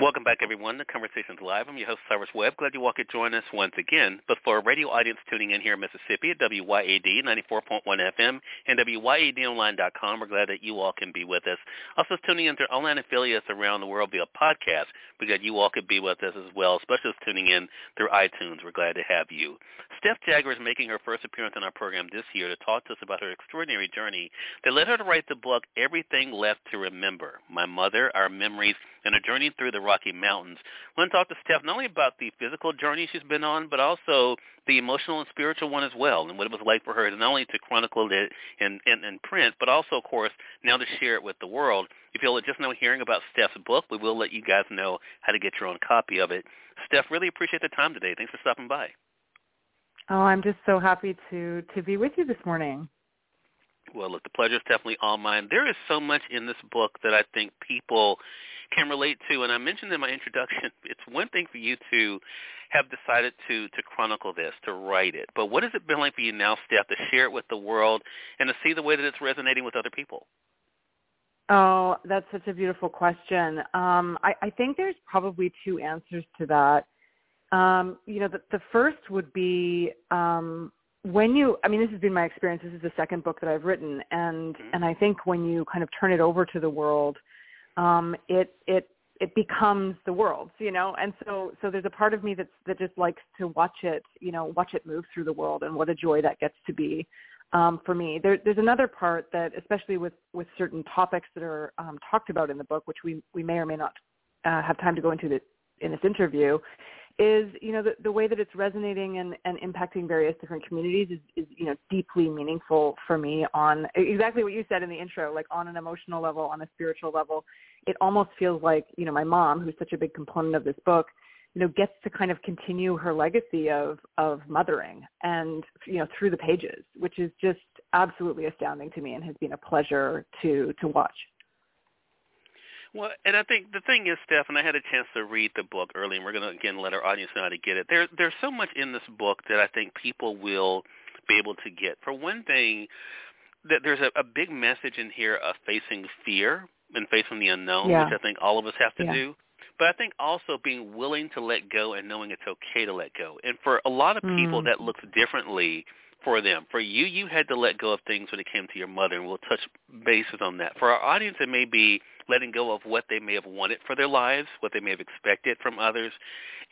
Welcome back, everyone, to Conversations Live. I'm your host, Cyrus Webb. Glad you all could join us once again. But for a radio audience tuning in here in Mississippi at WYAD 94.1 FM and WYADonline.com, we're glad that you all can be with us. Also tuning in to online affiliates around the world via podcast. We're glad you all could be with us as well, especially tuning in through iTunes. We're glad to have you. Steph Jagger is making her first appearance on our program this year to talk to us about her extraordinary journey that led her to write the book Everything Left to Remember, My Mother, Our Memories, and a Journey Through the Rocky Mountains. I want to talk to Steph not only about the physical journey she's been on, but also the emotional and spiritual one as well, and what it was like for her not only to chronicle it in, in, in print, but also, of course, now to share it with the world. If you'll just know hearing about Steph's book, we will let you guys know how to get your own copy of it. Steph, really appreciate the time today. Thanks for stopping by. Oh, I'm just so happy to to be with you this morning. Well, look, the pleasure is definitely all mine. There is so much in this book that I think people can relate to. And I mentioned in my introduction, it's one thing for you to have decided to to chronicle this, to write it. But what has it been like for you now, Steph, to share it with the world and to see the way that it's resonating with other people? Oh, that's such a beautiful question. Um, I, I think there's probably two answers to that. Um, you know, the, the first would be um, when you. I mean, this has been my experience. This is the second book that I've written, and mm-hmm. and I think when you kind of turn it over to the world, um, it it it becomes the world, you know. And so so there's a part of me that's that just likes to watch it, you know, watch it move through the world, and what a joy that gets to be um, for me. There, there's another part that, especially with with certain topics that are um, talked about in the book, which we we may or may not uh, have time to go into the, in this interview, is you know the, the way that it's resonating and, and impacting various different communities is, is you know deeply meaningful for me on exactly what you said in the intro like on an emotional level on a spiritual level. It almost feels like you know my mom who's such a big component of this book you know gets to kind of continue her legacy of of mothering and you know through the pages which is just absolutely astounding to me and has been a pleasure to to watch well, and I think the thing is, Steph, and I had a chance to read the book early, and we're going to again let our audience know how to get it. There, there's so much in this book that I think people will be able to get. For one thing, that there's a, a big message in here of facing fear and facing the unknown, yeah. which I think all of us have to yeah. do. But I think also being willing to let go and knowing it's okay to let go. And for a lot of people, mm. that looks differently for them. For you, you had to let go of things when it came to your mother, and we'll touch bases on that. For our audience, it may be letting go of what they may have wanted for their lives, what they may have expected from others,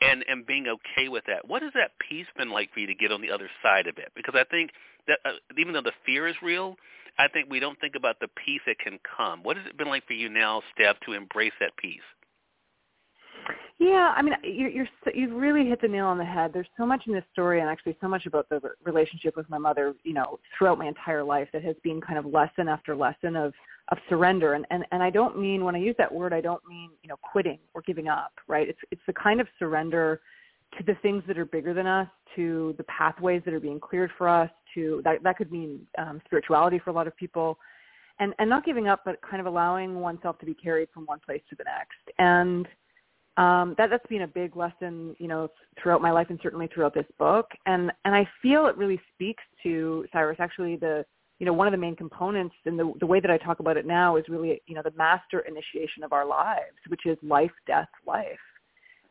and and being okay with that. What has that peace been like for you to get on the other side of it? Because I think that uh, even though the fear is real, I think we don't think about the peace that can come. What has it been like for you now, Steph, to embrace that peace? Yeah, I mean, you're, you're you've really hit the nail on the head. There's so much in this story, and actually so much about the relationship with my mother, you know, throughout my entire life that has been kind of lesson after lesson of of surrender. And and and I don't mean when I use that word, I don't mean you know quitting or giving up, right? It's it's the kind of surrender to the things that are bigger than us, to the pathways that are being cleared for us, to that that could mean um, spirituality for a lot of people, and and not giving up, but kind of allowing oneself to be carried from one place to the next. And um, that that's been a big lesson, you know, throughout my life and certainly throughout this book. And and I feel it really speaks to Cyrus. Actually, the you know one of the main components and the the way that I talk about it now is really you know the master initiation of our lives, which is life, death, life.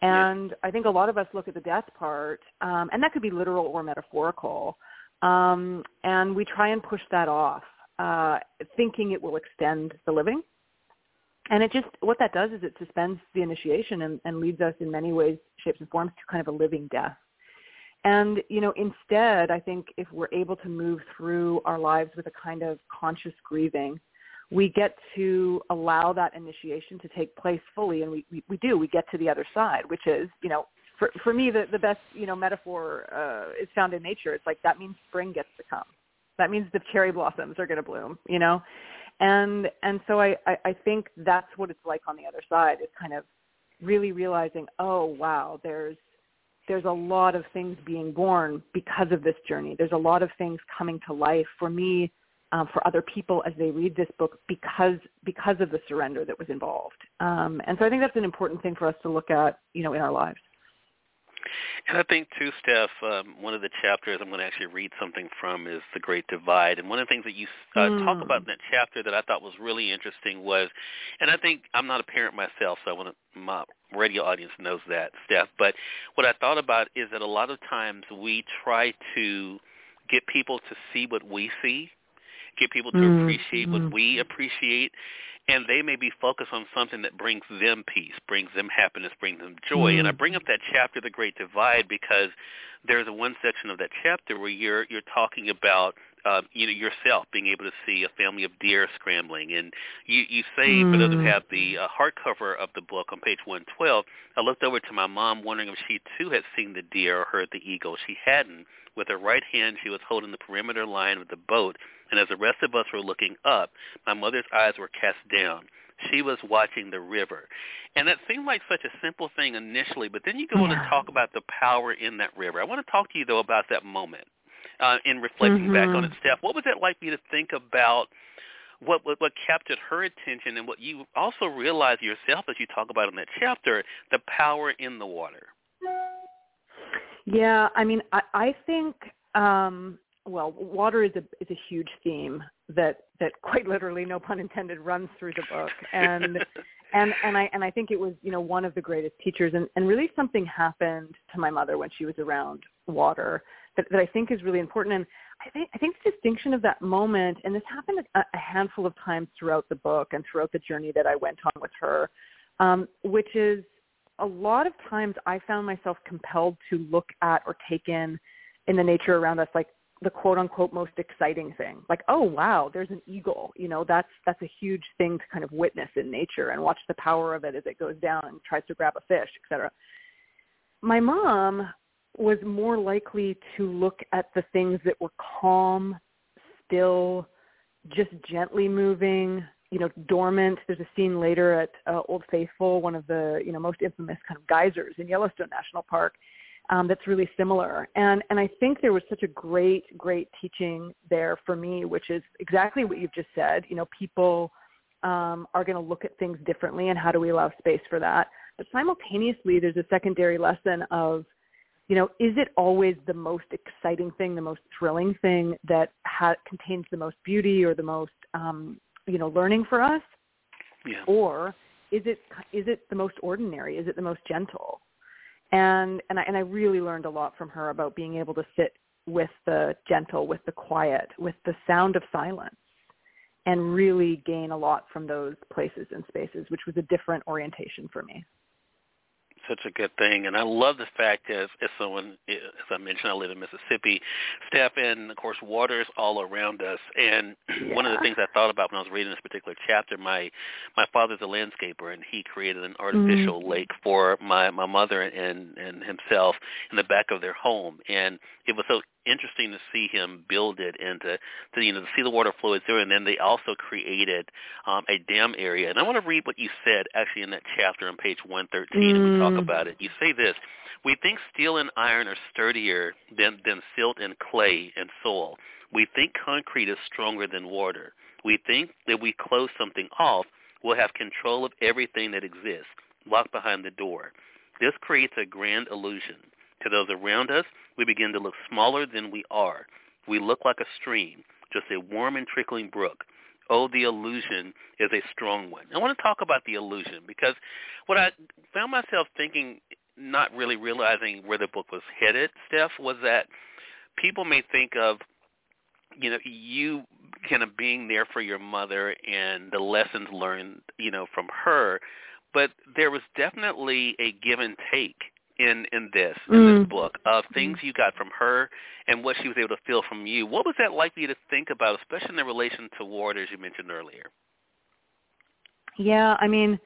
And I think a lot of us look at the death part, um, and that could be literal or metaphorical, um, and we try and push that off, uh, thinking it will extend the living and it just what that does is it suspends the initiation and, and leads us in many ways, shapes and forms to kind of a living death. And you know, instead, I think if we're able to move through our lives with a kind of conscious grieving, we get to allow that initiation to take place fully, and we, we, we do. We get to the other side, which is, you know, for for me, the the best you know metaphor uh, is found in nature. It's like that means spring gets to come. That means the cherry blossoms are going to bloom, you know, and and so I, I I think that's what it's like on the other side is kind of really realizing oh wow there's there's a lot of things being born because of this journey there's a lot of things coming to life for me um, for other people as they read this book because because of the surrender that was involved. Um, and so I think that's an important thing for us to look at, you know, in our lives. And I think too, Steph, um, one of the chapters I'm going to actually read something from is The Great Divide. And one of the things that you uh, mm. talk about in that chapter that I thought was really interesting was, and I think I'm not a parent myself, so I want to, my radio audience knows that, Steph. But what I thought about is that a lot of times we try to get people to see what we see get people to mm-hmm. appreciate what we appreciate and they may be focused on something that brings them peace, brings them happiness, brings them joy. Mm-hmm. And I bring up that chapter, The Great Divide, because there's a one section of that chapter where you're you're talking about uh, you know yourself being able to see a family of deer scrambling, and you you say mm. for those who have the uh, hardcover of the book on page 112, I looked over to my mom wondering if she too had seen the deer or heard the eagle. She hadn't. With her right hand, she was holding the perimeter line of the boat, and as the rest of us were looking up, my mother's eyes were cast down. She was watching the river. And that seemed like such a simple thing initially, but then you go yeah. on to talk about the power in that river. I want to talk to you, though, about that moment uh, in reflecting mm-hmm. back on it, Steph. What was it like for you to think about what, what what captured her attention and what you also realized yourself as you talk about in that chapter, the power in the water? Yeah, I mean, I, I think um, well, water is a is a huge theme that that quite literally, no pun intended, runs through the book, and and and I and I think it was you know one of the greatest teachers, and and really something happened to my mother when she was around water that that I think is really important, and I think I think the distinction of that moment, and this happened a, a handful of times throughout the book and throughout the journey that I went on with her, um, which is a lot of times I found myself compelled to look at or take in in the nature around us like the quote unquote most exciting thing. Like, oh wow, there's an eagle. You know, that's that's a huge thing to kind of witness in nature and watch the power of it as it goes down and tries to grab a fish, etc. My mom was more likely to look at the things that were calm, still, just gently moving, you know, dormant. There's a scene later at uh, Old Faithful, one of the, you know, most infamous kind of geysers in Yellowstone National Park um, that's really similar. And and I think there was such a great great teaching there for me, which is exactly what you've just said. You know, people um, are going to look at things differently, and how do we allow space for that? But simultaneously, there's a secondary lesson of, you know, is it always the most exciting thing, the most thrilling thing that ha- contains the most beauty or the most, um, you know, learning for us? Yeah. Or is it is it the most ordinary? Is it the most gentle? and and I, and I really learned a lot from her about being able to sit with the gentle, with the quiet, with the sound of silence, and really gain a lot from those places and spaces, which was a different orientation for me such a good thing. And I love the fact as as someone as I mentioned, I live in Mississippi, Steph in, of course, water is all around us. And yeah. one of the things I thought about when I was reading this particular chapter, my my father's a landscaper, and he created an artificial mm-hmm. lake for my my mother and and himself in the back of their home, and it was so interesting to see him build it and to, to you know to see the water flow through. And then they also created um, a dam area. And I want to read what you said actually in that chapter on page 113, mm. and we talk mm. about it. You say this: We think steel and iron are sturdier than than silt and clay and soil. We think concrete is stronger than water. We think that we close something off, we'll have control of everything that exists, locked behind the door. This creates a grand illusion. To those around us, we begin to look smaller than we are. We look like a stream, just a warm and trickling brook. Oh, the illusion is a strong one. I want to talk about the illusion because what I found myself thinking, not really realizing where the book was headed, Steph, was that people may think of, you know, you kind of being there for your mother and the lessons learned, you know, from her, but there was definitely a give and take in in this in mm. this book of things you got from her and what she was able to feel from you. What was that like for you to think about, especially in the relation to Ward, as you mentioned earlier? Yeah, I mean,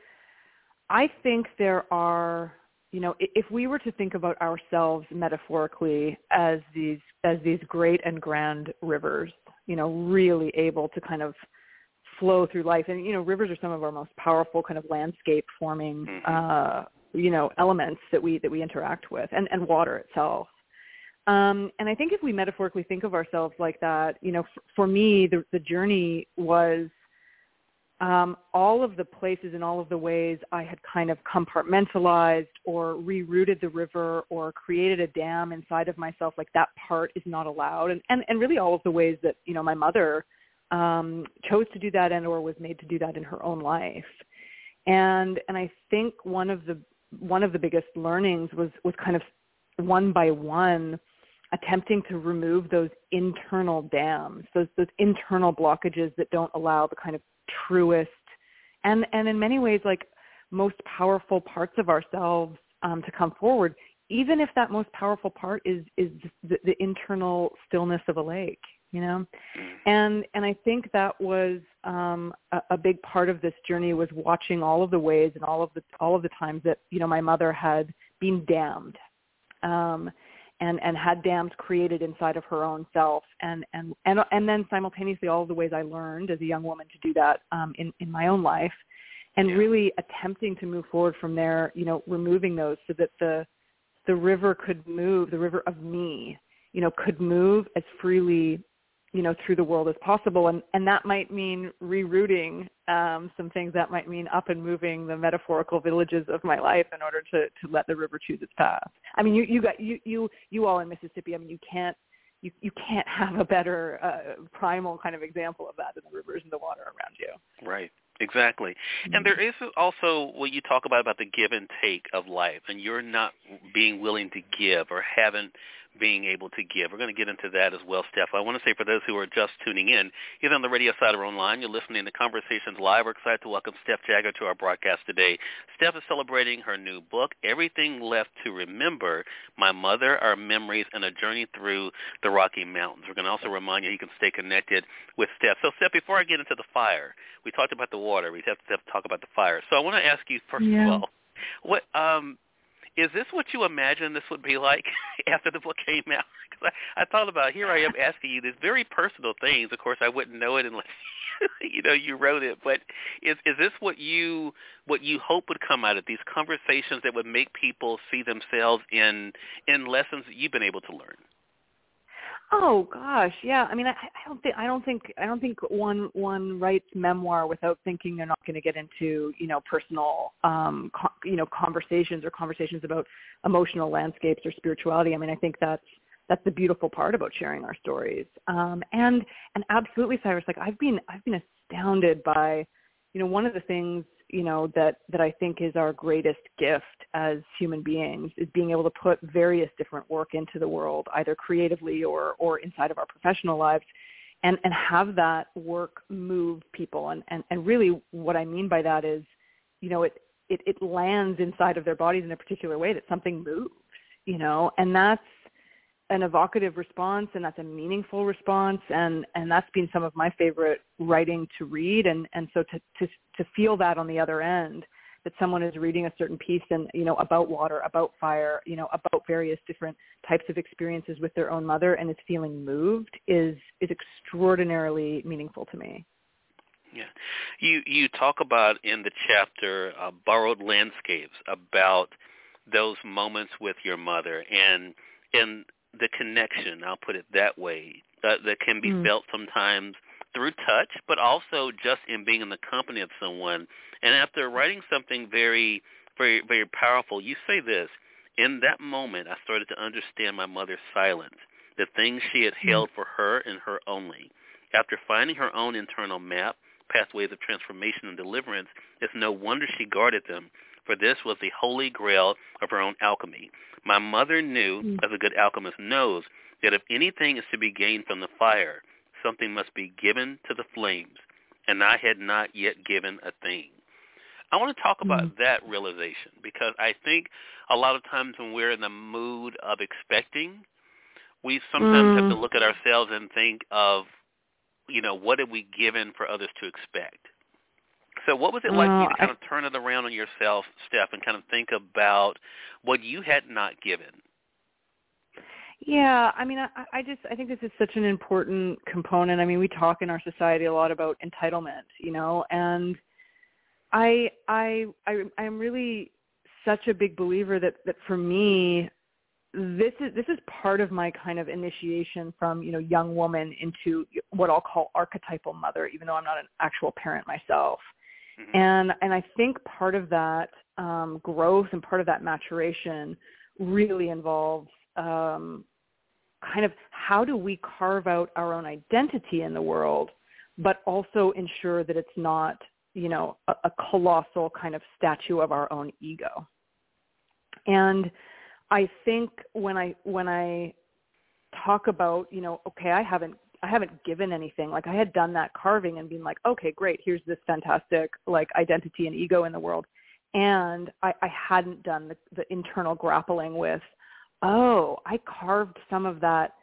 I think there are, you know, if we were to think about ourselves metaphorically as these as these great and grand rivers, you know, really able to kind of flow through life, and you know, rivers are some of our most powerful kind of landscape forming. Mm-hmm. Uh, you know elements that we that we interact with and and water itself Um, and I think if we metaphorically think of ourselves like that, you know, f- for me, the, the journey was um, all of the places and all of the ways I had kind of compartmentalized or rerouted the river or created a dam inside of myself, like that part is not allowed. And, and, and really all of the ways that, you know, my mother um, chose to do that and or was made to do that in her own life. And, and I think one of the, one of the biggest learnings was, was kind of one by one attempting to remove those internal dams, those, those internal blockages that don't allow the kind of truest and and in many ways like most powerful parts of ourselves um, to come forward even if that most powerful part is is the, the internal stillness of a lake you know? And and i think that was um a, a big part of this journey was watching all of the ways and all of the all of the times that you know my mother had been dammed um and and had dams created inside of her own self. And and and and then simultaneously all of the ways I learned as a young woman to do that um in in my own life and yeah. really attempting to move forward from there you know removing those so that the the river could move the river of me you know could move as freely you know through the world as possible. And and that might mean rerouting um some things. That might mean up and moving the metaphorical villages of my life in order to to let the river choose its path. I mean you you got you you you all in mississippi i mean you can't you you can't have a better uh, primal kind of example of that than the rivers and the water around you. Right. Exactly. Mm-hmm. And there is also what you talk about about the give and take of life and you're not being willing to give or haven't being able to give. We're going to get into that as well, Steph. I want to say for those who are just tuning in, either on the radio side or online, you're listening to Conversations Live. We're excited to welcome Steph Jagger to our broadcast today. Steph is celebrating her new book, Everything Left to Remember, My Mother, Our Memories, and a Journey Through the Rocky Mountains. We're going to also remind you you can stay connected with Steph. So, Steph, before I get into the fire, we talked about the water. We have to talk about the fire. So I want to ask you, first yeah. of all, what um, is this what you imagine this would be like after the book came out? Because I, I thought about here I am asking you these very personal things. Of course, I wouldn't know it unless you know you wrote it. But is is this what you what you hope would come out of these conversations that would make people see themselves in in lessons that you've been able to learn? Oh gosh, yeah. I mean, I, I don't think I don't think I don't think one one writes memoir without thinking they're not going to get into you know personal um co- you know conversations or conversations about emotional landscapes or spirituality. I mean, I think that's that's the beautiful part about sharing our stories. Um, and and absolutely, Cyrus. Like I've been I've been astounded by you know one of the things you know that that I think is our greatest gift as human beings is being able to put various different work into the world, either creatively or or inside of our professional lives, and and have that work move people. And and and really, what I mean by that is, you know, it it it lands inside of their bodies in a particular way that something moves, you know, and that's an evocative response and that's a meaningful response and and that's been some of my favorite writing to read and and so to to to feel that on the other end that someone is reading a certain piece and you know about water about fire you know about various different types of experiences with their own mother and is feeling moved is is extraordinarily meaningful to me. Yeah. You you talk about in the chapter uh, borrowed landscapes about those moments with your mother and and the connection, I'll put it that way, uh, that can be mm. felt sometimes through touch, but also just in being in the company of someone. And after writing something very, very, very powerful, you say this, in that moment I started to understand my mother's silence, the things she had mm. held for her and her only. After finding her own internal map, pathways of transformation and deliverance, it's no wonder she guarded them, for this was the holy grail of her own alchemy. My mother knew, mm. as a good alchemist knows, that if anything is to be gained from the fire, something must be given to the flames, and I had not yet given a thing. I want to talk about mm. that realization because I think a lot of times when we're in the mood of expecting, we sometimes mm. have to mm. look at ourselves and think of, you know, what have we given for others to expect? So what was it like uh, to kind of turn it around on yourself, Steph, and kind of think about what you had not given? Yeah, I mean, I, I just I think this is such an important component. I mean, we talk in our society a lot about entitlement, you know, and I I I I'm really such a big believer that that for me, this is this is part of my kind of initiation from you know young woman into what I'll call archetypal mother, even though I'm not an actual parent myself. Mm-hmm. And and I think part of that um, growth and part of that maturation really involves um, kind of how do we carve out our own identity in the world, but also ensure that it's not you know a, a colossal kind of statue of our own ego. And I think when I when I talk about, you know, okay, I haven't I haven't given anything. Like I had done that carving and been like, okay, great, here's this fantastic like identity and ego in the world. And I, I hadn't done the, the internal grappling with, oh, I carved some of that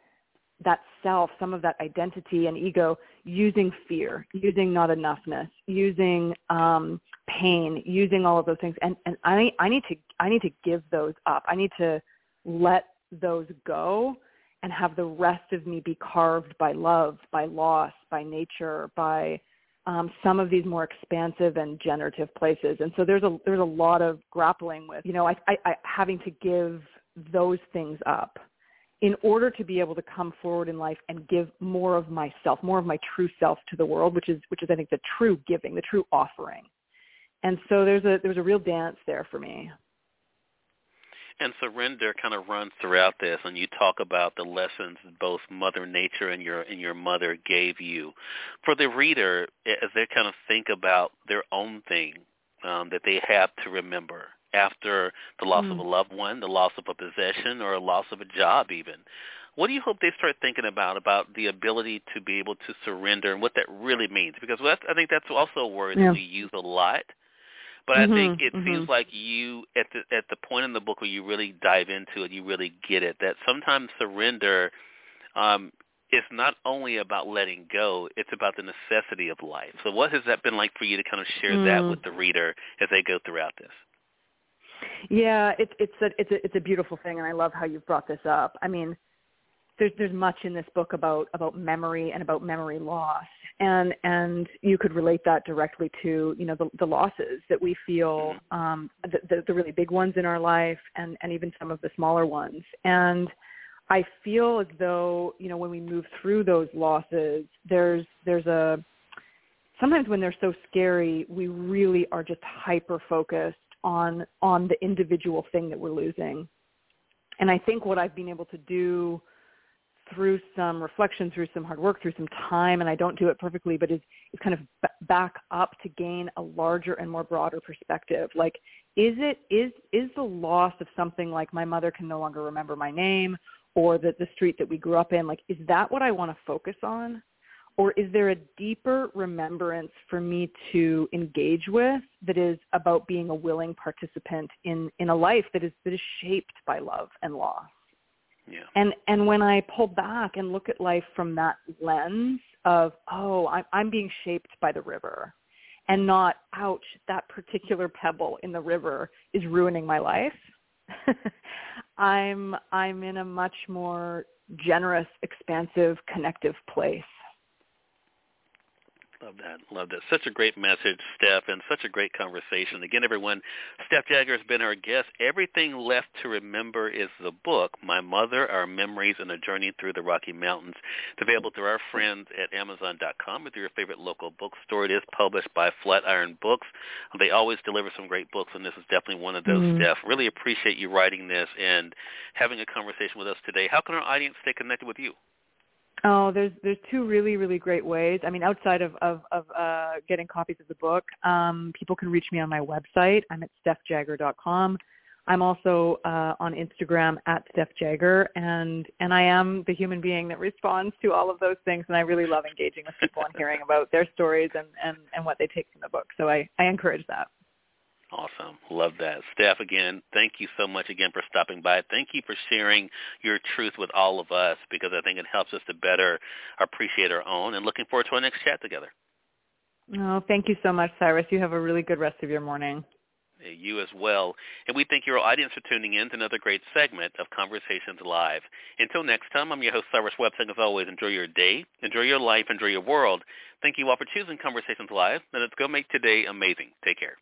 that self, some of that identity and ego using fear, using not enoughness, using um, pain, using all of those things. And, and I, I need to, I need to give those up. I need to let those go and have the rest of me be carved by love, by loss, by nature, by um, some of these more expansive and generative places. And so there's a there's a lot of grappling with, you know, I, I, I having to give those things up in order to be able to come forward in life and give more of myself, more of my true self to the world, which is which is I think the true giving, the true offering. And so there's a there's a real dance there for me. And surrender kind of runs throughout this, and you talk about the lessons both Mother Nature and your and your mother gave you. For the reader, as they kind of think about their own thing um, that they have to remember, after the loss mm. of a loved one, the loss of a possession, or a loss of a job even. What do you hope they start thinking about about the ability to be able to surrender and what that really means? Because that's, I think that's also a word yeah. that we use a lot. But mm-hmm, I think it mm-hmm. feels like you at the at the point in the book where you really dive into it, you really get it. That sometimes surrender um, is not only about letting go; it's about the necessity of life. So, what has that been like for you to kind of share mm. that with the reader as they go throughout this? Yeah, it's it's a it's a it's a beautiful thing, and I love how you've brought this up. I mean, there's there's much in this book about about memory and about memory loss, and and you could relate that directly to you know the, the losses that we feel, um, the, the the really big ones in our life, and and even some of the smaller ones, and. I feel as though you know when we move through those losses, there's there's a sometimes when they're so scary, we really are just hyper focused on on the individual thing that we're losing. And I think what I've been able to do through some reflection, through some hard work, through some time, and I don't do it perfectly, but is, is kind of b- back up to gain a larger and more broader perspective. Like, is it is is the loss of something like my mother can no longer remember my name, or that the street that we grew up in? Like, is that what I want to focus on? or is there a deeper remembrance for me to engage with that is about being a willing participant in in a life that is that is shaped by love and loss yeah. and and when i pull back and look at life from that lens of oh i'm i'm being shaped by the river and not ouch that particular pebble in the river is ruining my life i'm i'm in a much more generous expansive connective place Love that. Love that. Such a great message, Steph, and such a great conversation. Again, everyone, Steph Jagger has been our guest. Everything Left to Remember is the book, My Mother, Our Memories, and a Journey Through the Rocky Mountains. It's available through our friends at Amazon.com or through your favorite local bookstore. It is published by Flatiron Books. They always deliver some great books, and this is definitely one of those, mm-hmm. Steph. Really appreciate you writing this and having a conversation with us today. How can our audience stay connected with you? Oh, there's there's two really really great ways. I mean, outside of of, of uh, getting copies of the book, um, people can reach me on my website. I'm at stephjagger.com. I'm also uh, on Instagram at Steph Jagger, and and I am the human being that responds to all of those things. And I really love engaging with people and hearing about their stories and and and what they take from the book. So I I encourage that. Awesome. Love that. Steph, again, thank you so much again for stopping by. Thank you for sharing your truth with all of us because I think it helps us to better appreciate our own and looking forward to our next chat together. Oh, thank you so much, Cyrus. You have a really good rest of your morning. You as well. And we thank your audience for tuning in to another great segment of Conversations Live. Until next time, I'm your host, Cyrus Webb, saying as always, enjoy your day, enjoy your life, enjoy your world. Thank you all for choosing Conversations Live, and let's go make today amazing. Take care.